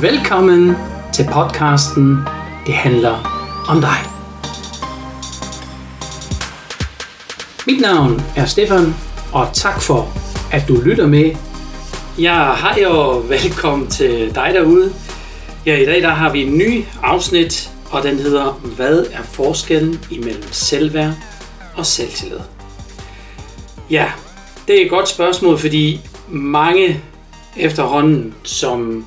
Velkommen til podcasten Det handler om dig. Mit navn er Stefan, og tak for, at du lytter med. Jeg hej og velkommen til dig derude. Ja, i dag der har vi en ny afsnit, og den hedder Hvad er forskellen imellem selvværd og selvtillid? Ja, det er et godt spørgsmål, fordi mange efterhånden, som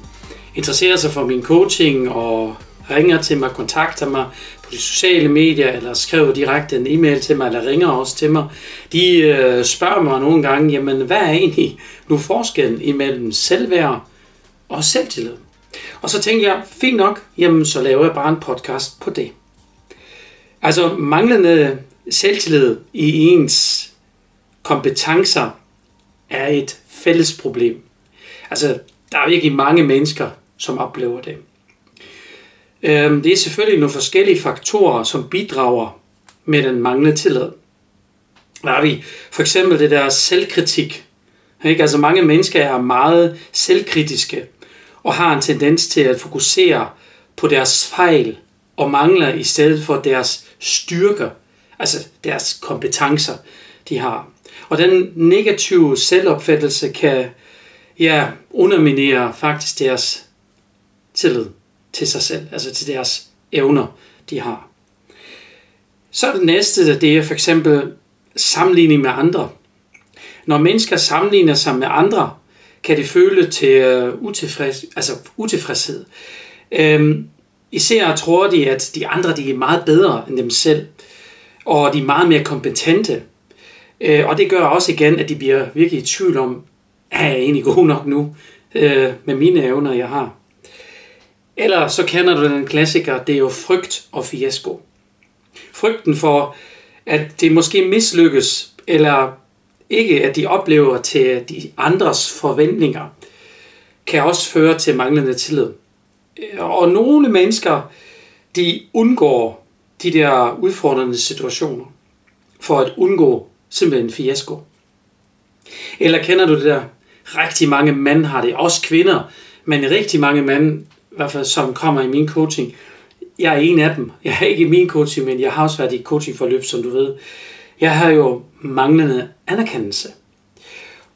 interesserer sig for min coaching og ringer til mig, kontakter mig på de sociale medier, eller skriver direkte en e-mail til mig, eller ringer også til mig, de øh, spørger mig nogle gange, jamen hvad er egentlig nu forskellen imellem selvværd og selvtillid? Og så tænker jeg, fint nok, jamen så laver jeg bare en podcast på det. Altså manglende selvtillid i ens kompetencer er et fælles problem. Altså, der er virkelig mange mennesker, som oplever det. Øhm, det er selvfølgelig nogle forskellige faktorer, som bidrager med den manglende tillid. Der er vi for eksempel det der selvkritik. Ikke? Altså mange mennesker er meget selvkritiske og har en tendens til at fokusere på deres fejl og mangler i stedet for deres styrker, altså deres kompetencer, de har. Og den negative selvopfattelse kan ja, underminere faktisk deres tillid til sig selv, altså til deres evner, de har. Så er det næste, det er for eksempel sammenligning med andre. Når mennesker sammenligner sig med andre, kan det føle til øh, utilfreds, altså utilfredshed. Øhm, især tror de, at de andre de er meget bedre end dem selv, og de er meget mere kompetente. Øh, og det gør også igen, at de bliver virkelig i tvivl om, er jeg egentlig god nok nu øh, med mine evner, jeg har. Eller så kender du den klassiker, det er jo frygt og fiasko. Frygten for, at det måske mislykkes, eller ikke at de oplever til de andres forventninger, kan også føre til manglende tillid. Og nogle mennesker, de undgår de der udfordrende situationer, for at undgå simpelthen en fiasko. Eller kender du det der? Rigtig mange mænd har det, også kvinder, men rigtig mange mænd, hvert fald som kommer i min coaching, jeg er en af dem. Jeg er ikke i min coaching, men jeg har også været i coachingforløb, som du ved. Jeg har jo manglende anerkendelse.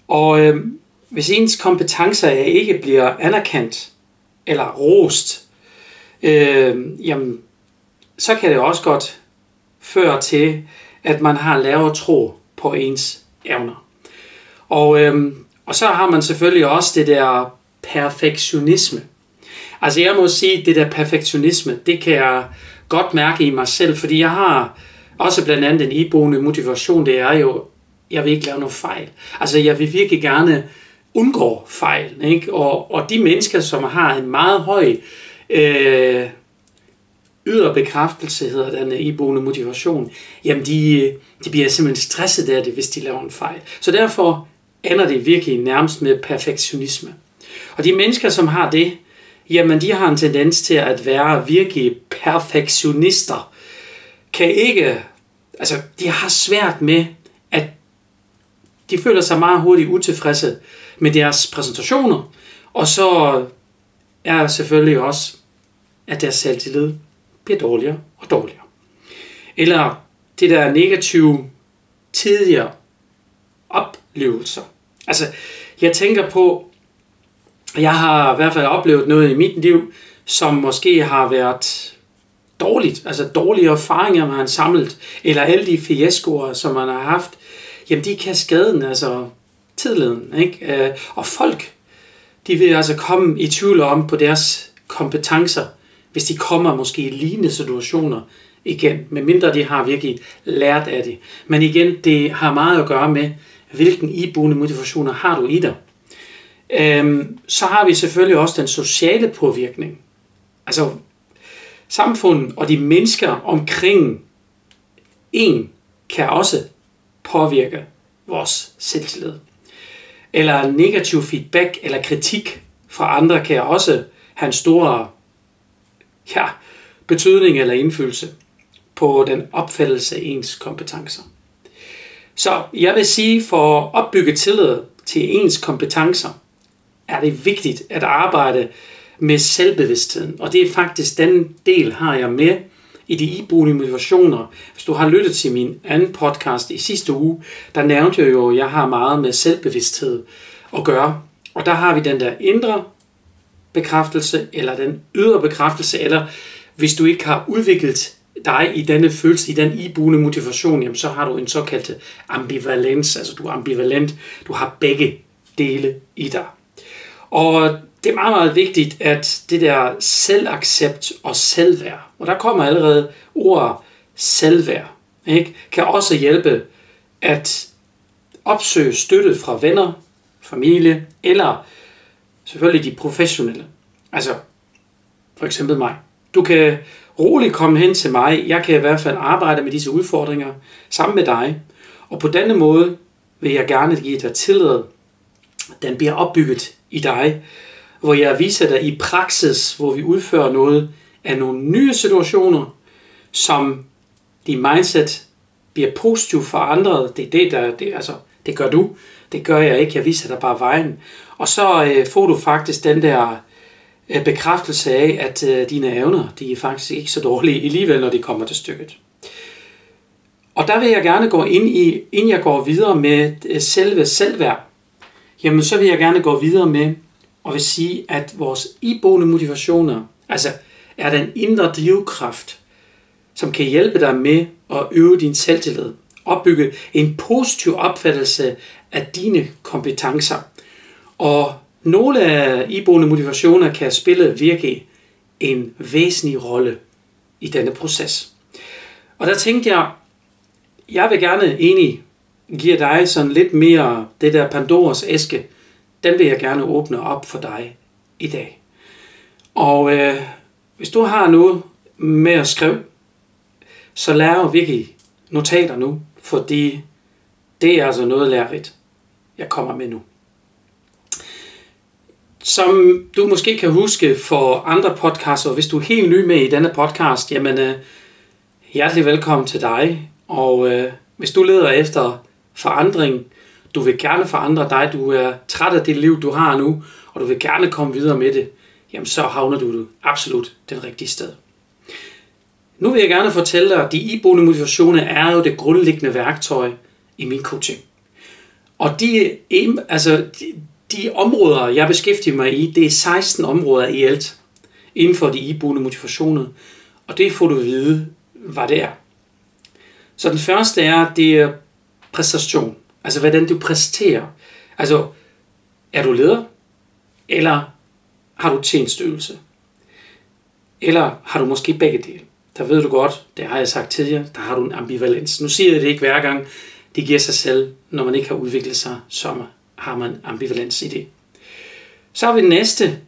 Og øh, hvis ens kompetencer ikke bliver anerkendt eller rost, øh, jamen, så kan det også godt føre til, at man har lavere tro på ens evner. Og, øh, og så har man selvfølgelig også det der perfektionisme. Altså jeg må sige, det der perfektionisme, det kan jeg godt mærke i mig selv, fordi jeg har også blandt andet en iboende motivation, det er jo, jeg vil ikke lave noget fejl. Altså jeg vil virkelig gerne undgå fejl. Ikke? Og, og de mennesker, som har en meget høj øh, ydre bekræftelse, hedder den øh, iboende motivation, jamen de, de bliver simpelthen stresset af det, hvis de laver en fejl. Så derfor ender det virkelig nærmest med perfektionisme. Og de mennesker, som har det, jamen de har en tendens til at være virkelig perfektionister. Kan ikke, altså de har svært med, at de føler sig meget hurtigt utilfredse med deres præsentationer, og så er selvfølgelig også, at deres selvtillid bliver dårligere og dårligere. Eller det der negative tidligere oplevelser. Altså, jeg tænker på, jeg har i hvert fald oplevet noget i mit liv, som måske har været dårligt, altså dårlige erfaringer, man har samlet, eller alle de fiaskoer, som man har haft, jamen de kan skade altså tidligheden, ikke? Øh, og folk, de vil altså komme i tvivl om på deres kompetencer, hvis de kommer måske i lignende situationer igen, medmindre de har virkelig lært af det. Men igen, det har meget at gøre med, hvilken iboende motivationer har du i dig. Øhm, så har vi selvfølgelig også den sociale påvirkning. Altså samfundet og de mennesker omkring en kan også påvirke vores selvtillid. Eller negativ feedback eller kritik fra andre kan også have en stor ja, betydning eller indflydelse på den opfattelse af ens kompetencer. Så jeg vil sige, for at opbygge tillid til ens kompetencer, er det vigtigt at arbejde med selvbevidstheden. Og det er faktisk den del, har jeg med i de iboende motivationer. Hvis du har lyttet til min anden podcast i sidste uge, der nævnte jeg jo, at jeg har meget med selvbevidsthed at gøre. Og der har vi den der indre bekræftelse, eller den ydre bekræftelse, eller hvis du ikke har udviklet dig i denne følelse, i den iboende motivation, jamen så har du en såkaldt ambivalens, altså du er ambivalent, du har begge dele i dig. Og det er meget, meget vigtigt, at det der selvaccept og selvværd, og der kommer allerede ordet selvværd, ikke, kan også hjælpe at opsøge støtte fra venner, familie, eller selvfølgelig de professionelle. Altså for eksempel mig. Du kan roligt komme hen til mig. Jeg kan i hvert fald arbejde med disse udfordringer sammen med dig. Og på denne måde vil jeg gerne give dig tillid. Den bliver opbygget i dig, hvor jeg viser dig i praksis, hvor vi udfører noget af nogle nye situationer, som din mindset bliver positivt forandret. Det er det, der, det, altså, det gør du. Det gør jeg ikke. Jeg viser dig bare vejen. Og så øh, får du faktisk den der øh, bekræftelse af, at øh, dine evner, de er faktisk ikke så dårlige alligevel, når de kommer til stykket. Og der vil jeg gerne gå ind i, inden jeg går videre med øh, selve selvværd, jamen så vil jeg gerne gå videre med og vil sige, at vores iboende motivationer, altså er den indre drivkraft, som kan hjælpe dig med at øve din selvtillid, opbygge en positiv opfattelse af dine kompetencer. Og nogle af iboende motivationer kan spille virkelig en væsentlig rolle i denne proces. Og der tænkte jeg, jeg vil gerne egentlig giver dig sådan lidt mere det der Pandoras æske, den vil jeg gerne åbne op for dig i dag. Og øh, hvis du har noget med at skrive, så lær virkelig notater nu, fordi det er altså noget lærerigt, jeg kommer med nu. Som du måske kan huske for andre podcasts, og hvis du er helt ny med i denne podcast, jamen øh, hjertelig velkommen til dig. Og øh, hvis du leder efter forandring, du vil gerne forandre dig, du er træt af det liv, du har nu, og du vil gerne komme videre med det, jamen så havner du absolut den rigtige sted. Nu vil jeg gerne fortælle dig, at de iboende motivationer er jo det grundlæggende værktøj i min coaching. Og de, altså, de, de områder, jeg beskæftiger mig i, det er 16 områder i alt inden for de iboende motivationer. Og det får du at vide, hvad det er. Så den første er, det er præstation. Altså, hvordan du præsterer. Altså, er du leder? Eller har du tjenestøvelse? Eller har du måske begge dele? Der ved du godt, det har jeg sagt tidligere, der har du en ambivalens. Nu siger jeg det ikke hver gang, det giver sig selv, når man ikke har udviklet sig, så har man ambivalens i det. Så har vi det næste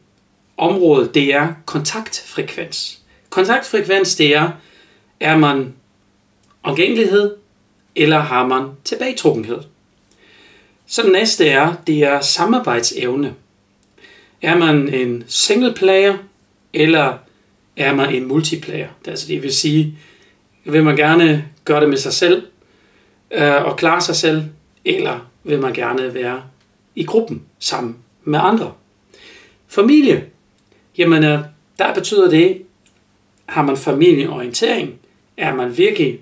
område, det er kontaktfrekvens. Kontaktfrekvens, det er, er man omgængelighed, eller har man tilbagetrukkenhed? Så det næste er, det er samarbejdsevne. Er man en single player, eller er man en multiplayer? Det, altså, det vil sige, vil man gerne gøre det med sig selv øh, og klare sig selv, eller vil man gerne være i gruppen sammen med andre? Familie. Jamen, øh, der betyder det, har man familieorientering, er man virkelig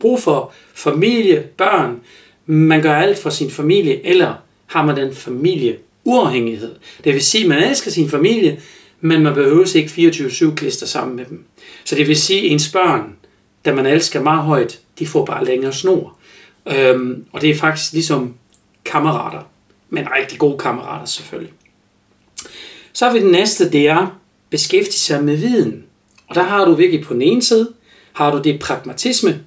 brug for familie, børn, man gør alt for sin familie, eller har man den familie uafhængighed. Det vil sige, at man elsker sin familie, men man behøver ikke 24-7 klister sammen med dem. Så det vil sige, at ens børn, da man elsker meget højt, de får bare længere snor. Øhm, og det er faktisk ligesom kammerater, men rigtig gode kammerater selvfølgelig. Så har vi den næste, det er beskæftige sig med viden. Og der har du virkelig på den ene side, har du det pragmatisme,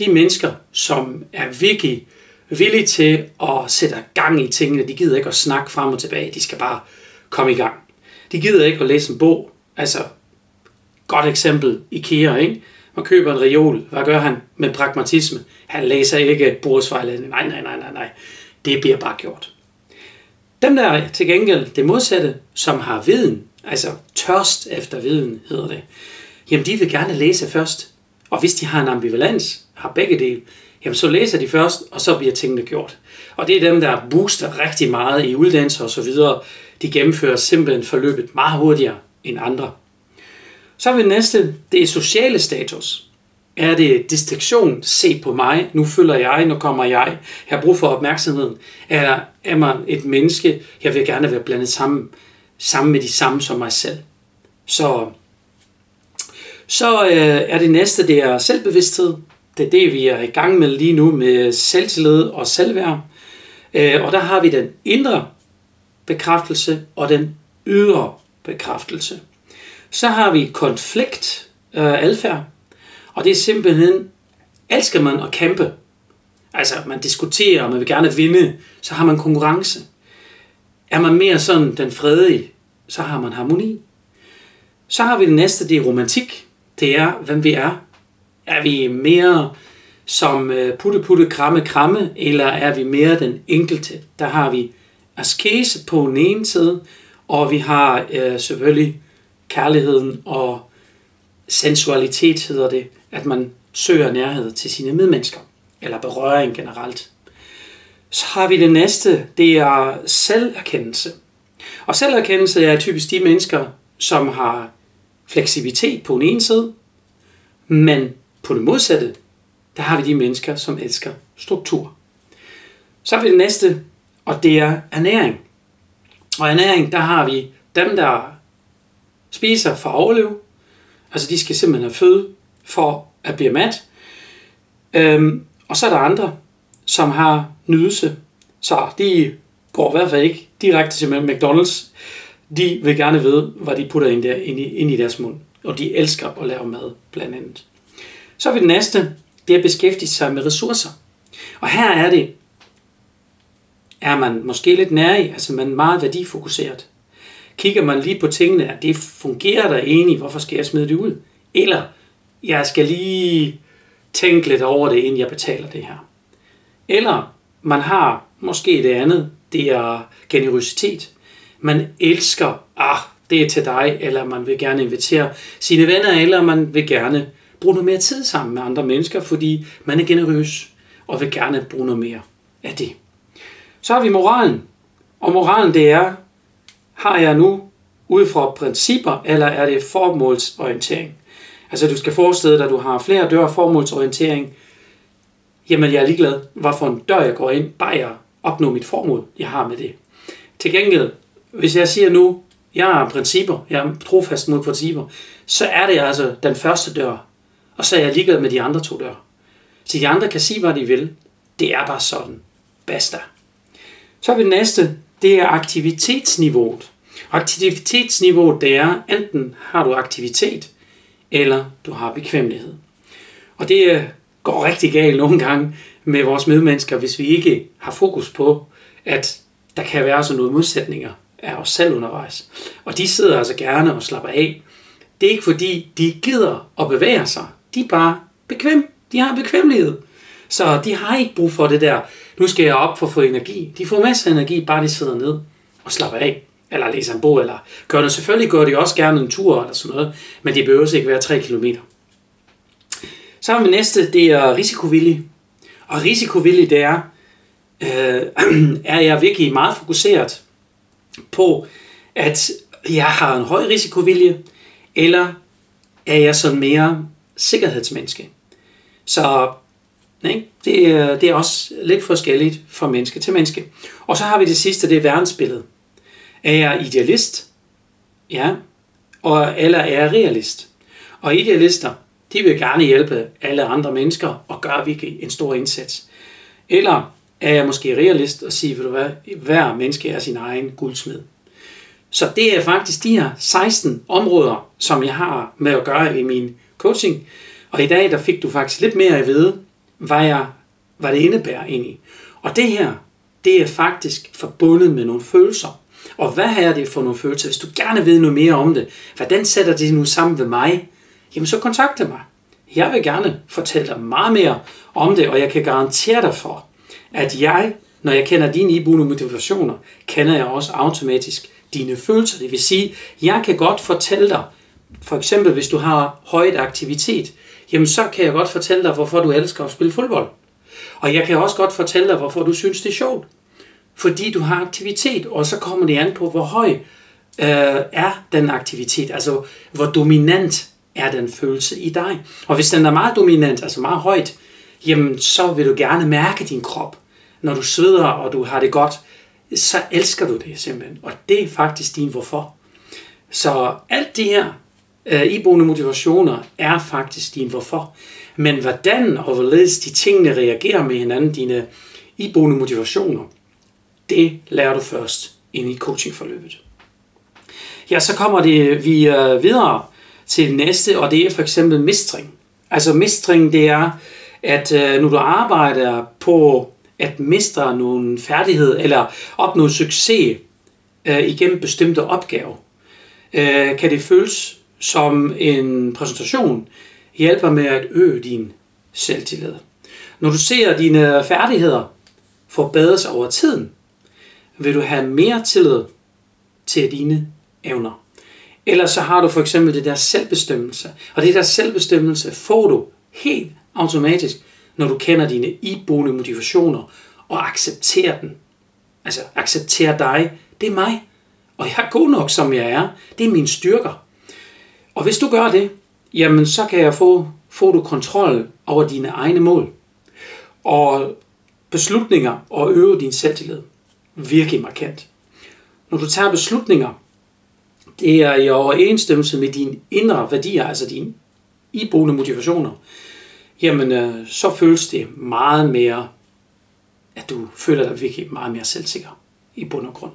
de mennesker, som er virkelig villige til at sætte gang i tingene. De gider ikke at snakke frem og tilbage. De skal bare komme i gang. De gider ikke at læse en bog. Altså, godt eksempel, IKEA, ikke? Man køber en reol. Hvad gør han med pragmatisme? Han læser ikke bordsvejledning. Nej, nej, nej, nej, nej. Det bliver bare gjort. Dem der til gengæld det modsatte, som har viden, altså tørst efter viden hedder det, jamen de vil gerne læse først. Og hvis de har en ambivalens, har begge dele, jamen så læser de først, og så bliver tingene gjort. Og det er dem, der booster rigtig meget i uddannelse og så videre. De gennemfører simpelthen forløbet meget hurtigere end andre. Så er vi næste, det er sociale status. Er det distinktion? Se på mig, nu følger jeg, nu kommer jeg. Jeg har brug for opmærksomheden. Er, er man et menneske, jeg vil gerne være blandet sammen, sammen med de samme som mig selv. Så, så øh, er det næste, det er selvbevidsthed. Det er det, vi er i gang med lige nu med selvtillid og selvværd. Øh, og der har vi den indre bekræftelse og den ydre bekræftelse. Så har vi konflikt øh, adfærd, og det er simpelthen, elsker man at kæmpe. Altså, man diskuterer, og man vil gerne vinde, så har man konkurrence. Er man mere sådan den fredige, så har man harmoni. Så har vi det næste, det er romantik. Det er, hvem vi er. Er vi mere som øh, putte putte kramme kramme, eller er vi mere den enkelte? Der har vi askese på den ene side, og vi har øh, selvfølgelig kærligheden og sensualitet hedder det, at man søger nærhed til sine medmennesker, eller berøring generelt. Så har vi det næste, det er selverkendelse. Og selverkendelse er typisk de mennesker, som har fleksibilitet på den ene side, men på det modsatte, der har vi de mennesker, som elsker struktur. Så har vi det næste, og det er ernæring. Og ernæring, der har vi dem, der spiser for at overleve. Altså de skal simpelthen have føde for at blive mat. Øhm, og så er der andre, som har nydelse. Så de går i hvert fald ikke direkte til McDonald's. De vil gerne vide, hvad de putter ind, der, ind, i, ind i deres mund. Og de elsker at lave mad, blandt andet. Så er vi det næste, det er at beskæftige sig med ressourcer. Og her er det, er man måske lidt nærig, altså man er meget værdifokuseret. Kigger man lige på tingene, at det fungerer der egentlig, hvorfor skal jeg smide det ud? Eller jeg skal lige tænke lidt over det, inden jeg betaler det her. Eller man har måske det andet, det er generøsitet. Man elsker, ah, det er til dig, eller man vil gerne invitere sine venner, eller man vil gerne bruge noget mere tid sammen med andre mennesker, fordi man er generøs og vil gerne bruge noget mere af det. Så har vi moralen. Og moralen det er, har jeg nu ud fra principper, eller er det formålsorientering? Altså du skal forestille dig, at du har flere døre formålsorientering. Jamen jeg er ligeglad, hvad for en dør jeg går ind, bare jeg opnår mit formål, jeg har med det. Til gengæld, hvis jeg siger nu, jeg har principper, jeg er trofast mod principper, så er det altså den første dør, og så er jeg ligeglad med de andre to der. Så de andre kan sige, hvad de vil. Det er bare sådan. Basta. Så har vi det næste. Det er aktivitetsniveauet. Aktivitetsniveauet, det er, enten har du aktivitet, eller du har bekvemmelighed. Og det øh, går rigtig galt nogle gange med vores medmennesker, hvis vi ikke har fokus på, at der kan være sådan nogle modsætninger af os selv undervejs. Og de sidder altså gerne og slapper af. Det er ikke fordi, de gider at bevæge sig. De er bare bekvem. De har bekvemmelighed. Så de har ikke brug for det der, nu skal jeg op for at få energi. De får masser af energi, bare de sidder ned og slapper af. Eller læser en bog, eller gør noget. Selvfølgelig gør de også gerne en tur eller sådan noget, men det behøver ikke være 3 km. Så har vi næste, det er risikovillig. Og risikovillig, det er, øh, er jeg virkelig meget fokuseret på, at jeg har en høj risikovilje, eller er jeg sådan mere sikkerhedsmenneske. Så ikke? Det, er, det er også lidt forskelligt fra menneske til menneske. Og så har vi det sidste, det er verdensbilledet. Er jeg idealist? Ja. Og, eller er jeg realist? Og idealister, de vil gerne hjælpe alle andre mennesker og gøre virkelig en stor indsats. Eller er jeg måske realist og siger, ved du hvad, hver menneske er sin egen guldsmed. Så det er faktisk de her 16 områder, som jeg har med at gøre i min coaching. Og i dag, der fik du faktisk lidt mere at vide, hvad, jeg, hvad det indebærer egentlig. Og det her, det er faktisk forbundet med nogle følelser. Og hvad er det for nogle følelser? Hvis du gerne ved noget mere om det, hvordan sætter det nu sammen med mig? Jamen så kontakte mig. Jeg vil gerne fortælle dig meget mere om det, og jeg kan garantere dig for, at jeg, når jeg kender dine iboende motivationer, kender jeg også automatisk dine følelser. Det vil sige, jeg kan godt fortælle dig, for eksempel hvis du har højt aktivitet, jamen så kan jeg godt fortælle dig, hvorfor du elsker at spille fodbold. Og jeg kan også godt fortælle dig, hvorfor du synes, det er sjovt. Fordi du har aktivitet, og så kommer det an på, hvor høj øh, er den aktivitet. Altså, hvor dominant er den følelse i dig. Og hvis den er meget dominant, altså meget højt, jamen så vil du gerne mærke din krop. Når du sveder, og du har det godt, så elsker du det simpelthen. Og det er faktisk din hvorfor. Så alt det her øh, iboende motivationer er faktisk din hvorfor. Men hvordan og hvorledes de tingene reagerer med hinanden, dine iboende motivationer, det lærer du først ind i coachingforløbet. Ja, så kommer det vi øh, videre til næste, og det er for eksempel mistring. Altså mistring, det er, at øh, når du arbejder på at mestre nogle færdighed eller opnå succes øh, igennem bestemte opgaver, øh, kan det føles som en præsentation hjælper med at øge din selvtillid. Når du ser dine færdigheder forbedres over tiden, vil du have mere tillid til dine evner. Ellers så har du for eksempel det der selvbestemmelse. Og det der selvbestemmelse får du helt automatisk, når du kender dine iboende motivationer og accepterer den. Altså accepterer dig. Det er mig. Og jeg er god nok, som jeg er. Det er mine styrker. Og hvis du gør det, jamen så kan jeg få, få du kontrol over dine egne mål. Og beslutninger og øve din selvtillid. Virkelig markant. Når du tager beslutninger, det er i overensstemmelse med dine indre værdier, altså dine iboende motivationer, jamen øh, så føles det meget mere, at du føler dig virkelig meget mere selvsikker i bund og grund.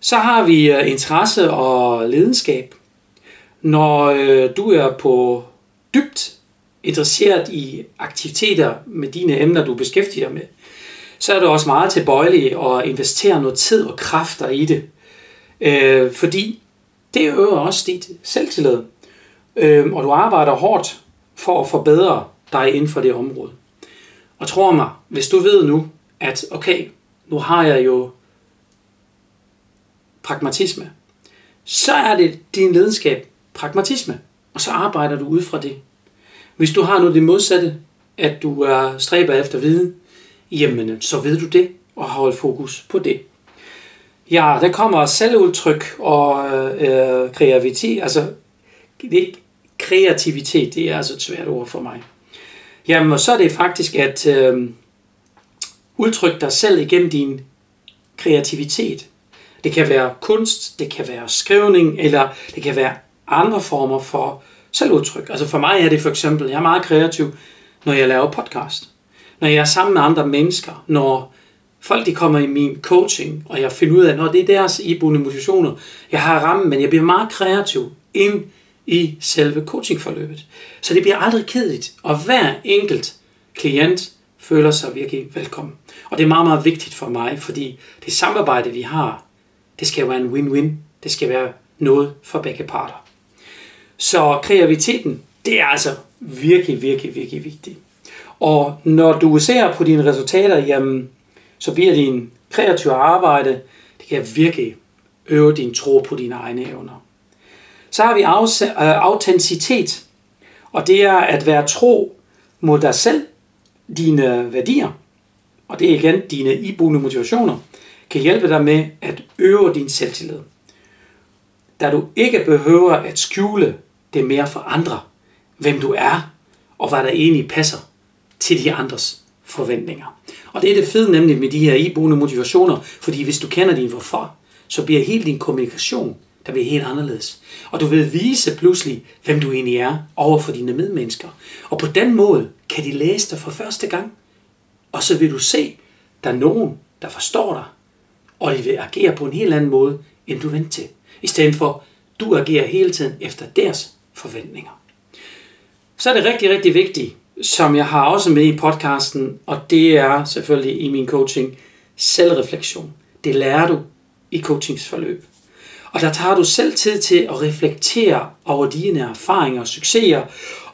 Så har vi øh, interesse og lidenskab. Når øh, du er på dybt interesseret i aktiviteter med dine emner, du beskæftiger med, så er du også meget tilbøjelig at investere noget tid og kræfter i det. Øh, fordi det øger også dit selvtillid. Øh, og du arbejder hårdt for at forbedre dig inden for det område. Og tror mig, hvis du ved nu, at okay, nu har jeg jo pragmatisme, så er det din lidenskab pragmatisme, og så arbejder du ud fra det. Hvis du har nu det modsatte, at du er stræber efter viden, jamen så ved du det, og holder fokus på det. Ja, der kommer selvudtryk og øh, kreativitet. Altså, det, kreativitet, det er altså et svært ord for mig. Jamen, og så er det faktisk at øh, udtrykke dig selv igennem din kreativitet. Det kan være kunst, det kan være skrivning, eller det kan være andre former for selvudtryk. Altså for mig er det for eksempel, jeg er meget kreativ, når jeg laver podcast. Når jeg er sammen med andre mennesker, når folk de kommer i min coaching, og jeg finder ud af, når det er deres iboende motivationer, jeg har rammen, men jeg bliver meget kreativ ind i selve coachingforløbet. Så det bliver aldrig kedeligt, og hver enkelt klient føler sig virkelig velkommen. Og det er meget, meget vigtigt for mig, fordi det samarbejde, vi har, det skal være en win-win. Det skal være noget for begge parter. Så kreativiteten, det er altså virkelig, virkelig, virkelig vigtigt. Og når du ser på dine resultater, jamen, så bliver din kreative arbejde, det kan virkelig øve din tro på dine egne evner. Så har vi øh, autenticitet, og det er at være tro mod dig selv, dine værdier, og det er igen dine iboende motivationer, kan hjælpe dig med at øve din selvtillid. Da du ikke behøver at skjule det mere for andre, hvem du er, og hvad der egentlig passer til de andres forventninger. Og det er det fede nemlig med de her iboende motivationer, fordi hvis du kender din hvorfor, så bliver hele din kommunikation, der bliver helt anderledes. Og du vil vise pludselig, hvem du egentlig er over for dine medmennesker. Og på den måde kan de læse dig for første gang. Og så vil du se, der er nogen, der forstår dig, og de vil agere på en helt anden måde, end du venter til. I stedet for, du agerer hele tiden efter deres forventninger. Så er det rigtig, rigtig vigtigt, som jeg har også med i podcasten, og det er selvfølgelig i min coaching, selvreflektion. Det lærer du i coachingsforløb. Og der tager du selv tid til at reflektere over dine erfaringer, succeser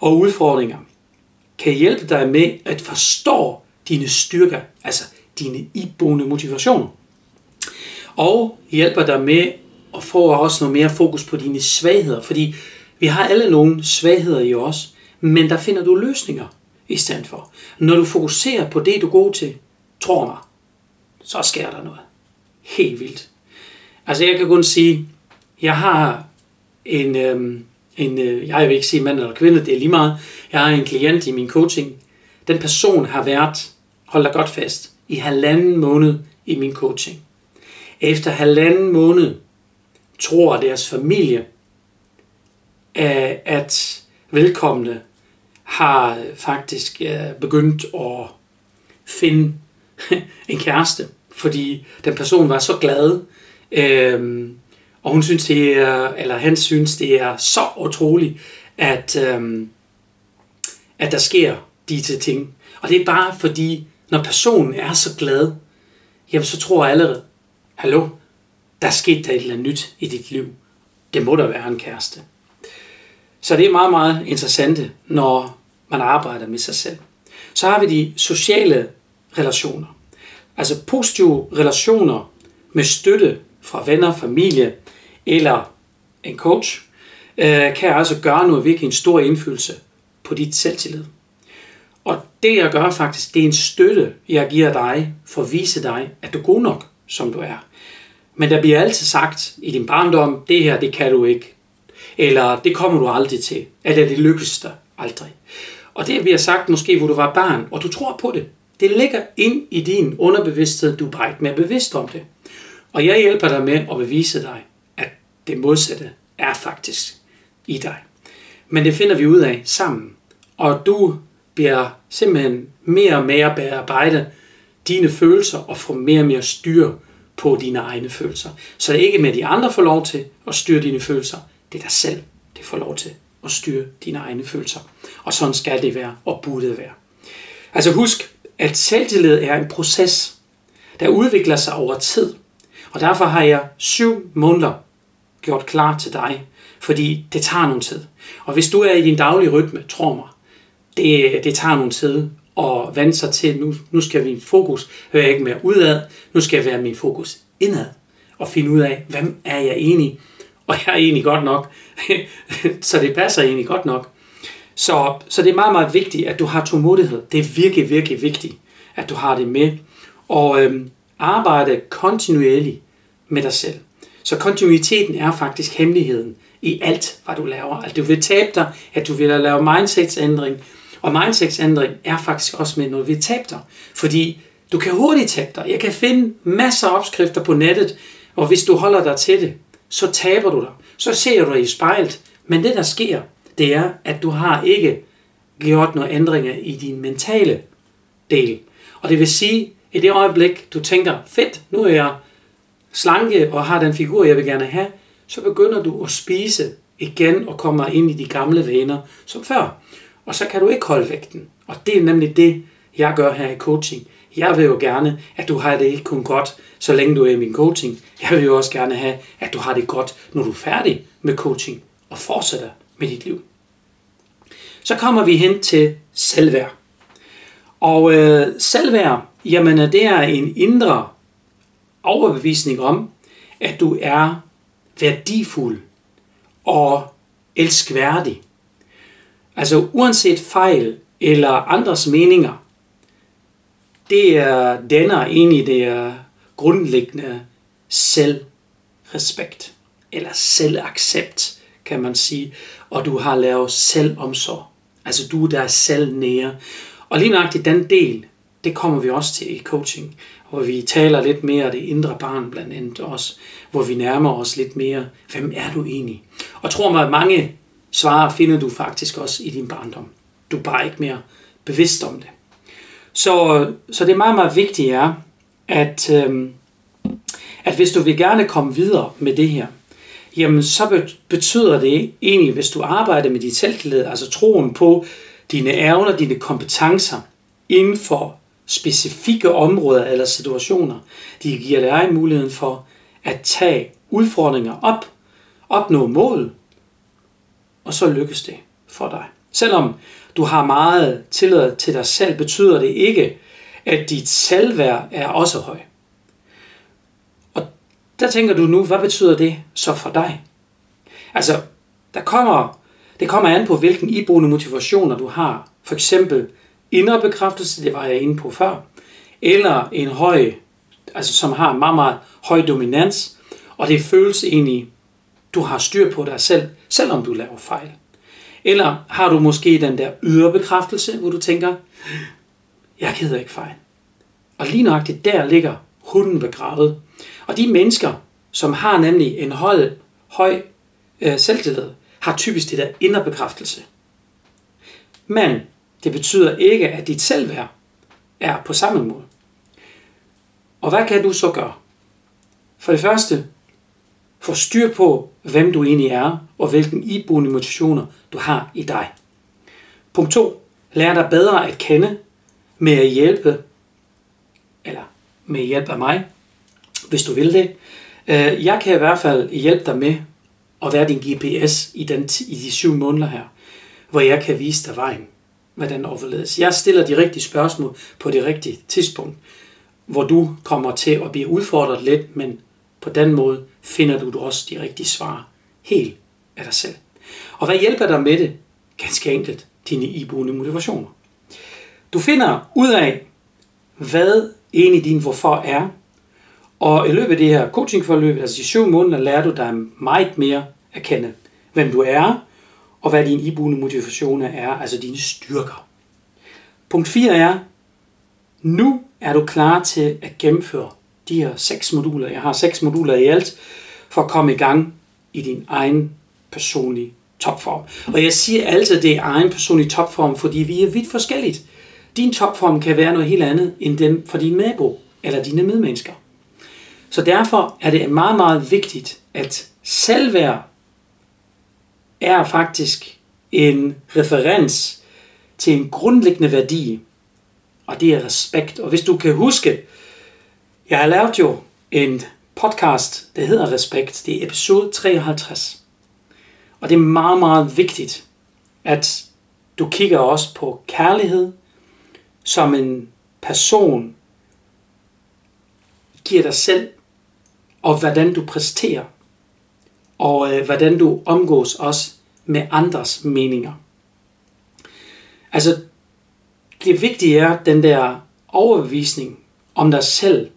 og udfordringer. Kan hjælpe dig med at forstå dine styrker, altså dine iboende motivationer. Og hjælper dig med at få også noget mere fokus på dine svagheder, fordi vi har alle nogle svagheder i os, men der finder du løsninger i stedet for. Når du fokuserer på det, du er god til, tror mig, så sker der noget. Helt vildt. Altså jeg kan kun sige, jeg har en, øhm, en øh, jeg vil ikke sige mand eller kvinde, det er lige meget. Jeg har en klient i min coaching. Den person har været, hold da godt fast, i halvanden måned i min coaching. Efter halvanden måned tror deres familie, at velkomne har faktisk begyndt at finde en kæreste, fordi den person var så glad, øhm, og hun synes det er, eller han synes det er så utroligt, at, øhm, at der sker de til ting. Og det er bare fordi, når personen er så glad, jamen så tror jeg allerede, hallo, der er sket der et eller andet nyt i dit liv. Det må der være en kæreste. Så det er meget, meget interessant, når man arbejder med sig selv. Så har vi de sociale relationer. Altså positive relationer med støtte fra venner, familie eller en coach, øh, kan altså gøre noget virkelig en stor indflydelse på dit selvtillid. Og det jeg gør faktisk, det er en støtte, jeg giver dig for at vise dig, at du er god nok, som du er. Men der bliver altid sagt i din barndom, det her, det kan du ikke. Eller det kommer du aldrig til. Eller det lykkes dig aldrig. Og det bliver sagt måske, hvor du var barn, og du tror på det. Det ligger ind i din underbevidsthed, du er bare ikke mere bevidst om det. Og jeg hjælper dig med at bevise dig, at det modsatte er faktisk i dig. Men det finder vi ud af sammen. Og du bliver simpelthen mere og mere bearbejde dine følelser og få mere og mere styr på dine egne følelser. Så det er ikke med, at de andre får lov til at styre dine følelser. Det er dig selv, det får lov til at styre dine egne følelser. Og sådan skal det være, og burde det være. Altså husk, at selvtillid er en proces, der udvikler sig over tid. Og derfor har jeg syv måneder gjort klar til dig, fordi det tager nogen tid. Og hvis du er i din daglige rytme, tro mig, det, det tager nogen tid at vande sig til, nu, nu skal min fokus være ikke mere udad, nu skal jeg være min fokus indad, og finde ud af, hvem er jeg enig, og jeg er egentlig godt nok, så det passer egentlig godt nok. Så, så det er meget, meget vigtigt, at du har tålmodighed. Det er virkelig, virkelig vigtigt, at du har det med. Og øhm, arbejde kontinuerligt med dig selv. Så kontinuiteten er faktisk hemmeligheden i alt, hvad du laver. At du vil tabe dig, at du vil lave mindsetsændring. Og mindsetsændring er faktisk også med noget, vi tabe dig. Fordi du kan hurtigt tabe dig. Jeg kan finde masser af opskrifter på nettet, og hvis du holder dig til det, så taber du dig. Så ser du dig i spejlet. Men det, der sker, det er, at du har ikke gjort nogle ændringer i din mentale del. Og det vil sige, i det øjeblik, du tænker, fedt, nu er jeg slanke og har den figur, jeg vil gerne have, så begynder du at spise igen og kommer ind i de gamle vaner som før. Og så kan du ikke holde vægten. Og det er nemlig det, jeg gør her i coaching. Jeg vil jo gerne, at du har det ikke kun godt, så længe du er i min coaching. Jeg vil jo også gerne have, at du har det godt, når du er færdig med coaching og fortsætter med dit liv. Så kommer vi hen til selvværd. Og øh, selvværd, jamen det er en indre overbevisning om, at du er værdifuld og elskværdig. Altså uanset fejl eller andres meninger, det er denner egentlig det er grundlæggende selvrespekt eller selvaccept, kan man sige, og du har lavet selvomsorg. Altså du er der selv nære. Og lige nøjagtigt den del, det kommer vi også til i coaching, hvor vi taler lidt mere af det indre barn blandt andet også, hvor vi nærmer os lidt mere, hvem er du egentlig? Og tror mig, at mange svarer finder du faktisk også i din barndom. Du er bare ikke mere bevidst om det. Så, så det er meget, meget vigtigt er, at, øhm, at hvis du vil gerne komme videre med det her, jamen så betyder det egentlig, hvis du arbejder med dit selvtillid, altså troen på dine evner, dine kompetencer inden for specifikke områder eller situationer, de giver dig muligheden for at tage udfordringer op, opnå mål, og så lykkes det for dig. Selvom du har meget tillid til dig selv, betyder det ikke, at dit selvværd er også høj. Og der tænker du nu, hvad betyder det så for dig? Altså, der kommer, det kommer an på, hvilken iboende motivationer du har. For eksempel indre bekræftelse, det var jeg inde på før, eller en høj, altså som har en meget, meget høj dominans, og det føles egentlig, du har styr på dig selv, selvom du laver fejl. Eller har du måske den der ydre bekræftelse, hvor du tænker, jeg gider ikke fejl. Og lige nøjagtigt der ligger hunden begravet. Og de mennesker, som har nemlig en høj, høj øh, selvtillid, har typisk det der indre bekræftelse. Men det betyder ikke, at dit selvværd er på samme måde. Og hvad kan du så gøre? For det første, få styr på, hvem du egentlig er, og hvilken iboende motivationer du har i dig. Punkt 2. Lær dig bedre at kende med at hjælpe, eller med hjælp af mig, hvis du vil det. Øh, jeg kan i hvert fald hjælpe dig med at være din GPS i, den, i de syv måneder her, hvor jeg kan vise dig vejen, hvordan overledes. Jeg stiller de rigtige spørgsmål på det rigtige tidspunkt, hvor du kommer til at blive udfordret lidt, men på den måde finder du også de rigtige svar helt af dig selv. Og hvad hjælper dig med det? Ganske enkelt dine iboende motivationer. Du finder ud af, hvad egentlig din hvorfor er, og i løbet af det her coachingforløb, altså de syv måneder, lærer du dig meget mere at kende, hvem du er, og hvad dine iboende motivationer er, altså dine styrker. Punkt 4 er, nu er du klar til at gennemføre de her seks moduler. Jeg har seks moduler i alt, for at komme i gang i din egen personlige topform. Og jeg siger altid, at det er egen personlig topform, fordi vi er vidt forskelligt. Din topform kan være noget helt andet end den for din nabo eller dine medmennesker. Så derfor er det meget, meget vigtigt, at selvværd er faktisk en referens til en grundlæggende værdi, og det er respekt. Og hvis du kan huske, jeg har lavet jo en podcast, der hedder Respekt. Det er episode 53. Og det er meget, meget vigtigt, at du kigger også på kærlighed som en person giver dig selv, og hvordan du præsterer, og øh, hvordan du omgås også med andres meninger. Altså, det vigtige er den der overbevisning om dig selv.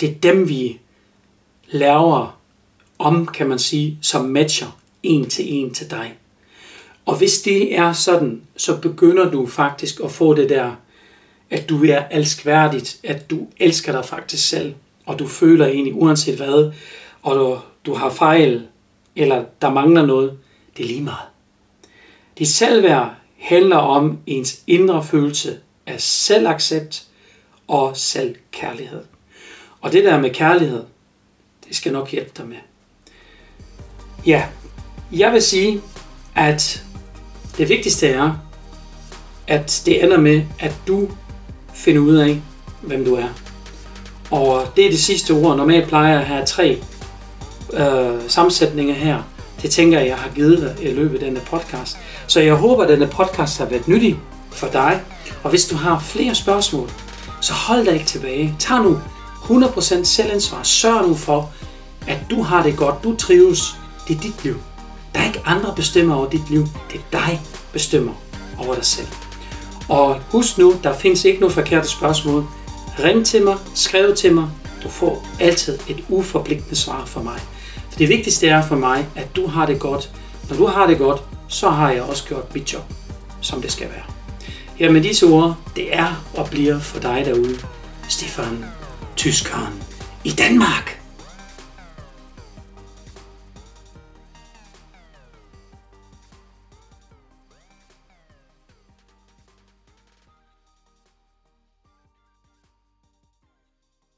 Det er dem, vi laver om, kan man sige, som matcher en til en til dig. Og hvis det er sådan, så begynder du faktisk at få det der, at du er elskværdigt, at du elsker dig faktisk selv, og du føler egentlig uanset hvad, og du, du har fejl, eller der mangler noget, det er lige meget. Dit selvværd handler om ens indre følelse af selvaccept og selvkærlighed. Og det der med kærlighed, det skal nok hjælpe dig med. Ja, jeg vil sige, at det vigtigste er, at det ender med, at du finde ud af, hvem du er. Og det er det sidste ord. Normalt plejer jeg at have tre øh, sammensætninger her. Det tænker jeg, jeg har givet dig i løbet af denne podcast. Så jeg håber, at denne podcast har været nyttig for dig. Og hvis du har flere spørgsmål, så hold dig ikke tilbage. Tag nu 100% selvansvar. Sørg nu for, at du har det godt. Du trives. Det er dit liv. Der er ikke andre bestemmer over dit liv. Det er dig bestemmer over dig selv. Og husk nu, der findes ikke noget forkerte spørgsmål. Ring til mig, skriv til mig. Du får altid et uforpligtende svar fra mig. For det vigtigste er for mig, at du har det godt. Når du har det godt, så har jeg også gjort mit job, som det skal være. Ja, med disse ord, det er og bliver for dig derude, Stefan, tyskeren i Danmark.